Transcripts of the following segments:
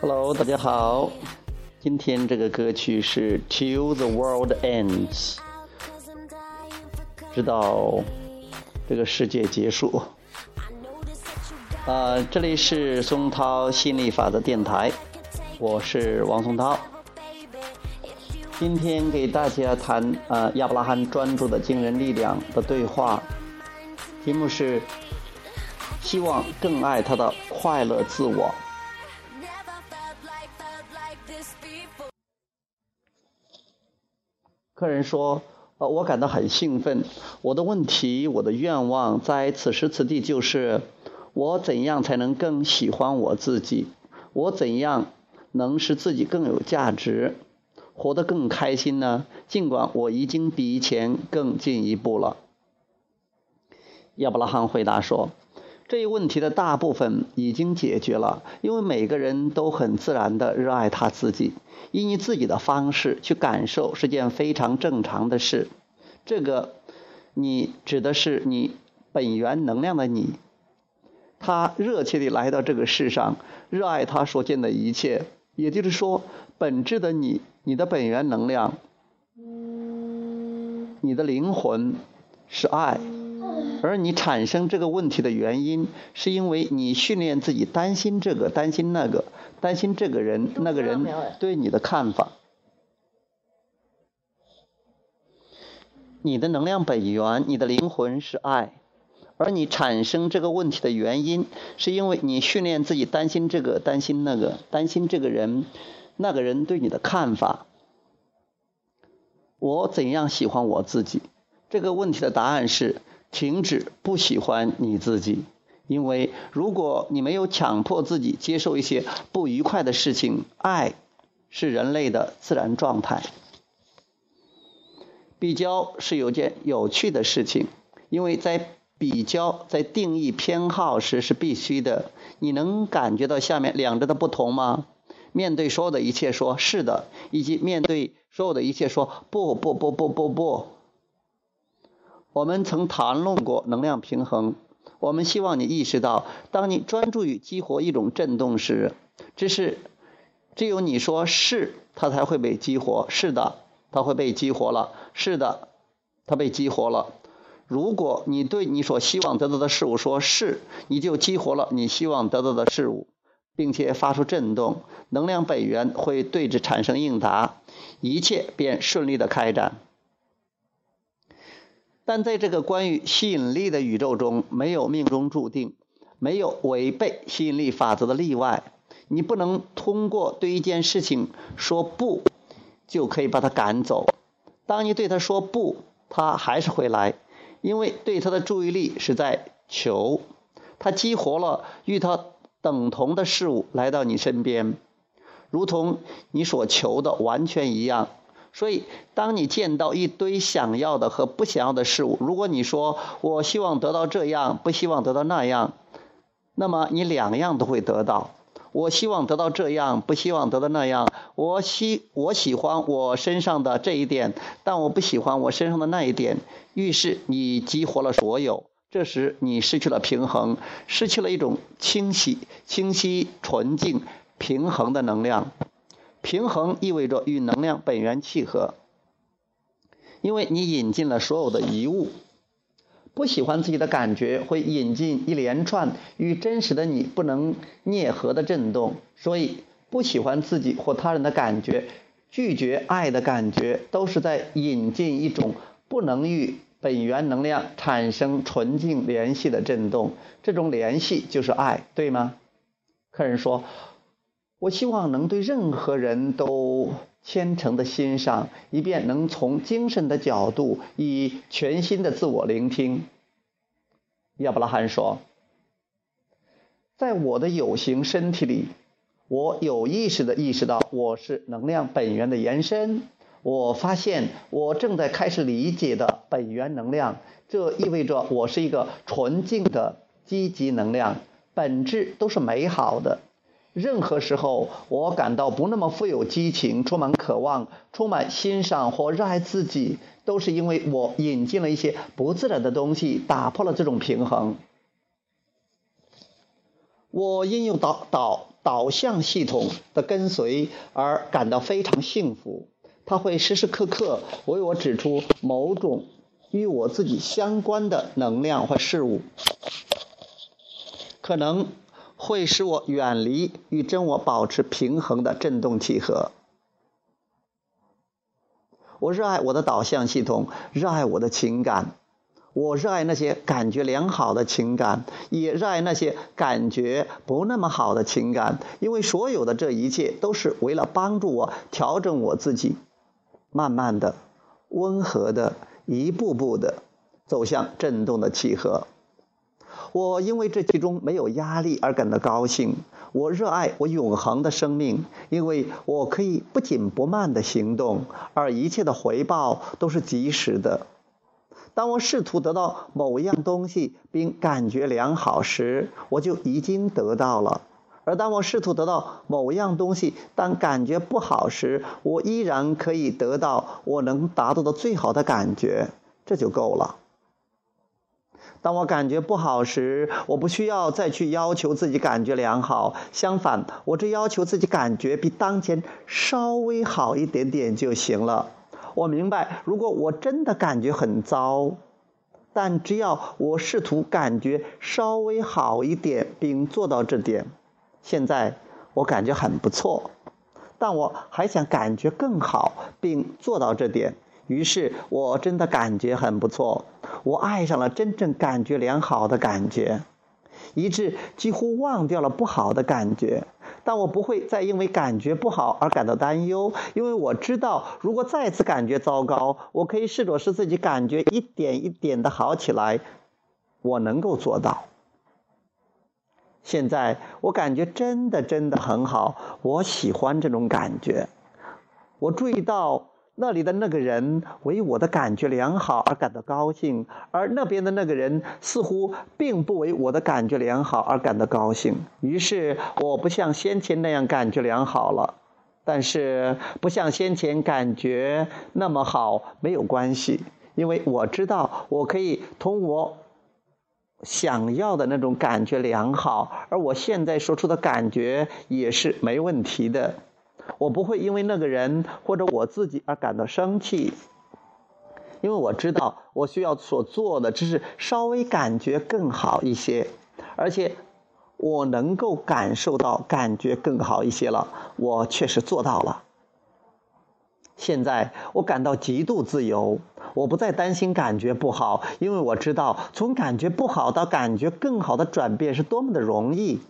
Hello，大家好。今天这个歌曲是《Till the World Ends》，直到这个世界结束。啊，这里是松涛心理法则电台，我是王松涛。今天给大家谈啊亚伯拉罕专注的惊人力量的对话，题目是希望更爱他的快乐自我。客人说：“呃，我感到很兴奋。我的问题，我的愿望，在此时此地就是：我怎样才能更喜欢我自己？我怎样能使自己更有价值，活得更开心呢？尽管我已经比以前更进一步了。”亚伯拉罕回答说。这一问题的大部分已经解决了，因为每个人都很自然地热爱他自己，以你自己的方式去感受是件非常正常的事。这个，你指的是你本源能量的你，他热切地来到这个世上，热爱他所见的一切，也就是说，本质的你，你的本源能量，你的灵魂是爱。而你产生这个问题的原因，是因为你训练自己担心这个、担心那个、担心这个人、那个人对你的看法。你的能量本源、你的灵魂是爱，而你产生这个问题的原因，是因为你训练自己担心这个、担心那个、担心这个人、那个人对你的看法。我怎样喜欢我自己？这个问题的答案是。停止不喜欢你自己，因为如果你没有强迫自己接受一些不愉快的事情，爱是人类的自然状态。比较是有件有趣的事情，因为在比较在定义偏好时是必须的。你能感觉到下面两者的不同吗？面对所有的一切说是的，以及面对所有的一切说不不不不不不。我们曾谈论过能量平衡。我们希望你意识到，当你专注于激活一种振动时，只是只有你说是，它才会被激活。是的，它会被激活了。是的，它被激活了。如果你对你所希望得到的事物说是，你就激活了你希望得到的事物，并且发出振动，能量本源会对之产生应答，一切便顺利的开展。但在这个关于吸引力的宇宙中，没有命中注定，没有违背吸引力法则的例外。你不能通过对一件事情说不，就可以把它赶走。当你对他说不，他还是会来，因为对他的注意力是在求，他激活了与他等同的事物来到你身边，如同你所求的完全一样。所以，当你见到一堆想要的和不想要的事物，如果你说“我希望得到这样，不希望得到那样”，那么你两样都会得到。我希望得到这样，不希望得到那样。我喜我喜欢我身上的这一点，但我不喜欢我身上的那一点。于是你激活了所有，这时你失去了平衡，失去了一种清晰、清晰、纯净、平衡的能量。平衡意味着与能量本源契合，因为你引进了所有的遗物。不喜欢自己的感觉会引进一连串与真实的你不能啮合的震动，所以不喜欢自己或他人的感觉，拒绝爱的感觉，都是在引进一种不能与本源能量产生纯净联系的震动。这种联系就是爱，对吗？客人说。我希望能对任何人都虔诚的欣赏，以便能从精神的角度以全新的自我聆听。亚伯拉罕说：“在我的有形身体里，我有意识的意识到我是能量本源的延伸。我发现我正在开始理解的本源能量，这意味着我是一个纯净的积极能量，本质都是美好的。”任何时候，我感到不那么富有激情、充满渴望、充满欣赏或热爱自己，都是因为我引进了一些不自然的东西，打破了这种平衡。我应用导导导向系统的跟随而感到非常幸福。他会时时刻刻为我指出某种与我自己相关的能量或事物，可能会使我远离与真我保持平衡的振动契合。我热爱我的导向系统，热爱我的情感。我热爱那些感觉良好的情感，也热爱那些感觉不那么好的情感，因为所有的这一切都是为了帮助我调整我自己，慢慢的、温和的、一步步的走向震动的契合。我因为这其中没有压力而感到高兴。我热爱我永恒的生命，因为我可以不紧不慢的行动，而一切的回报都是及时的。当我试图得到某样东西并感觉良好时，我就已经得到了；而当我试图得到某样东西但感觉不好时，我依然可以得到我能达到的最好的感觉，这就够了。当我感觉不好时，我不需要再去要求自己感觉良好，相反，我只要求自己感觉比当前稍微好一点点就行了。我明白，如果我真的感觉很糟，但只要我试图感觉稍微好一点，并做到这点，现在我感觉很不错，但我还想感觉更好，并做到这点，于是我真的感觉很不错。我爱上了真正感觉良好的感觉，以致几乎忘掉了不好的感觉。但我不会再因为感觉不好而感到担忧，因为我知道，如果再次感觉糟糕，我可以试着使自己感觉一点一点的好起来。我能够做到。现在我感觉真的真的很好，我喜欢这种感觉。我注意到。那里的那个人为我的感觉良好而感到高兴，而那边的那个人似乎并不为我的感觉良好而感到高兴。于是我不像先前那样感觉良好了，但是不像先前感觉那么好没有关系，因为我知道我可以同我想要的那种感觉良好，而我现在说出的感觉也是没问题的。我不会因为那个人或者我自己而感到生气，因为我知道我需要所做的只是稍微感觉更好一些，而且我能够感受到感觉更好一些了。我确实做到了。现在我感到极度自由，我不再担心感觉不好，因为我知道从感觉不好到感觉更好的转变是多么的容易。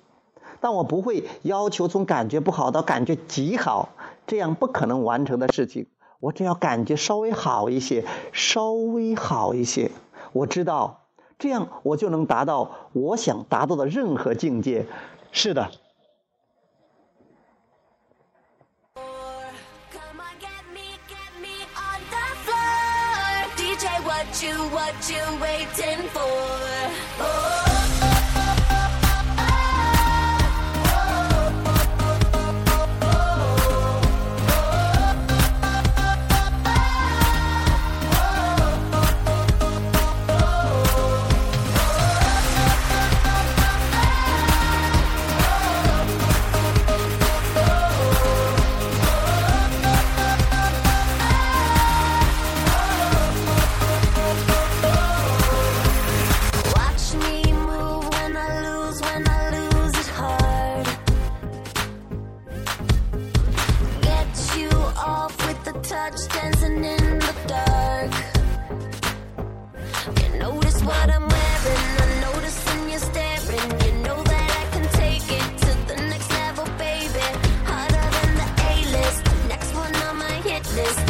但我不会要求从感觉不好到感觉极好，这样不可能完成的事情。我只要感觉稍微好一些，稍微好一些。我知道，这样我就能达到我想达到的任何境界。是的。you what you this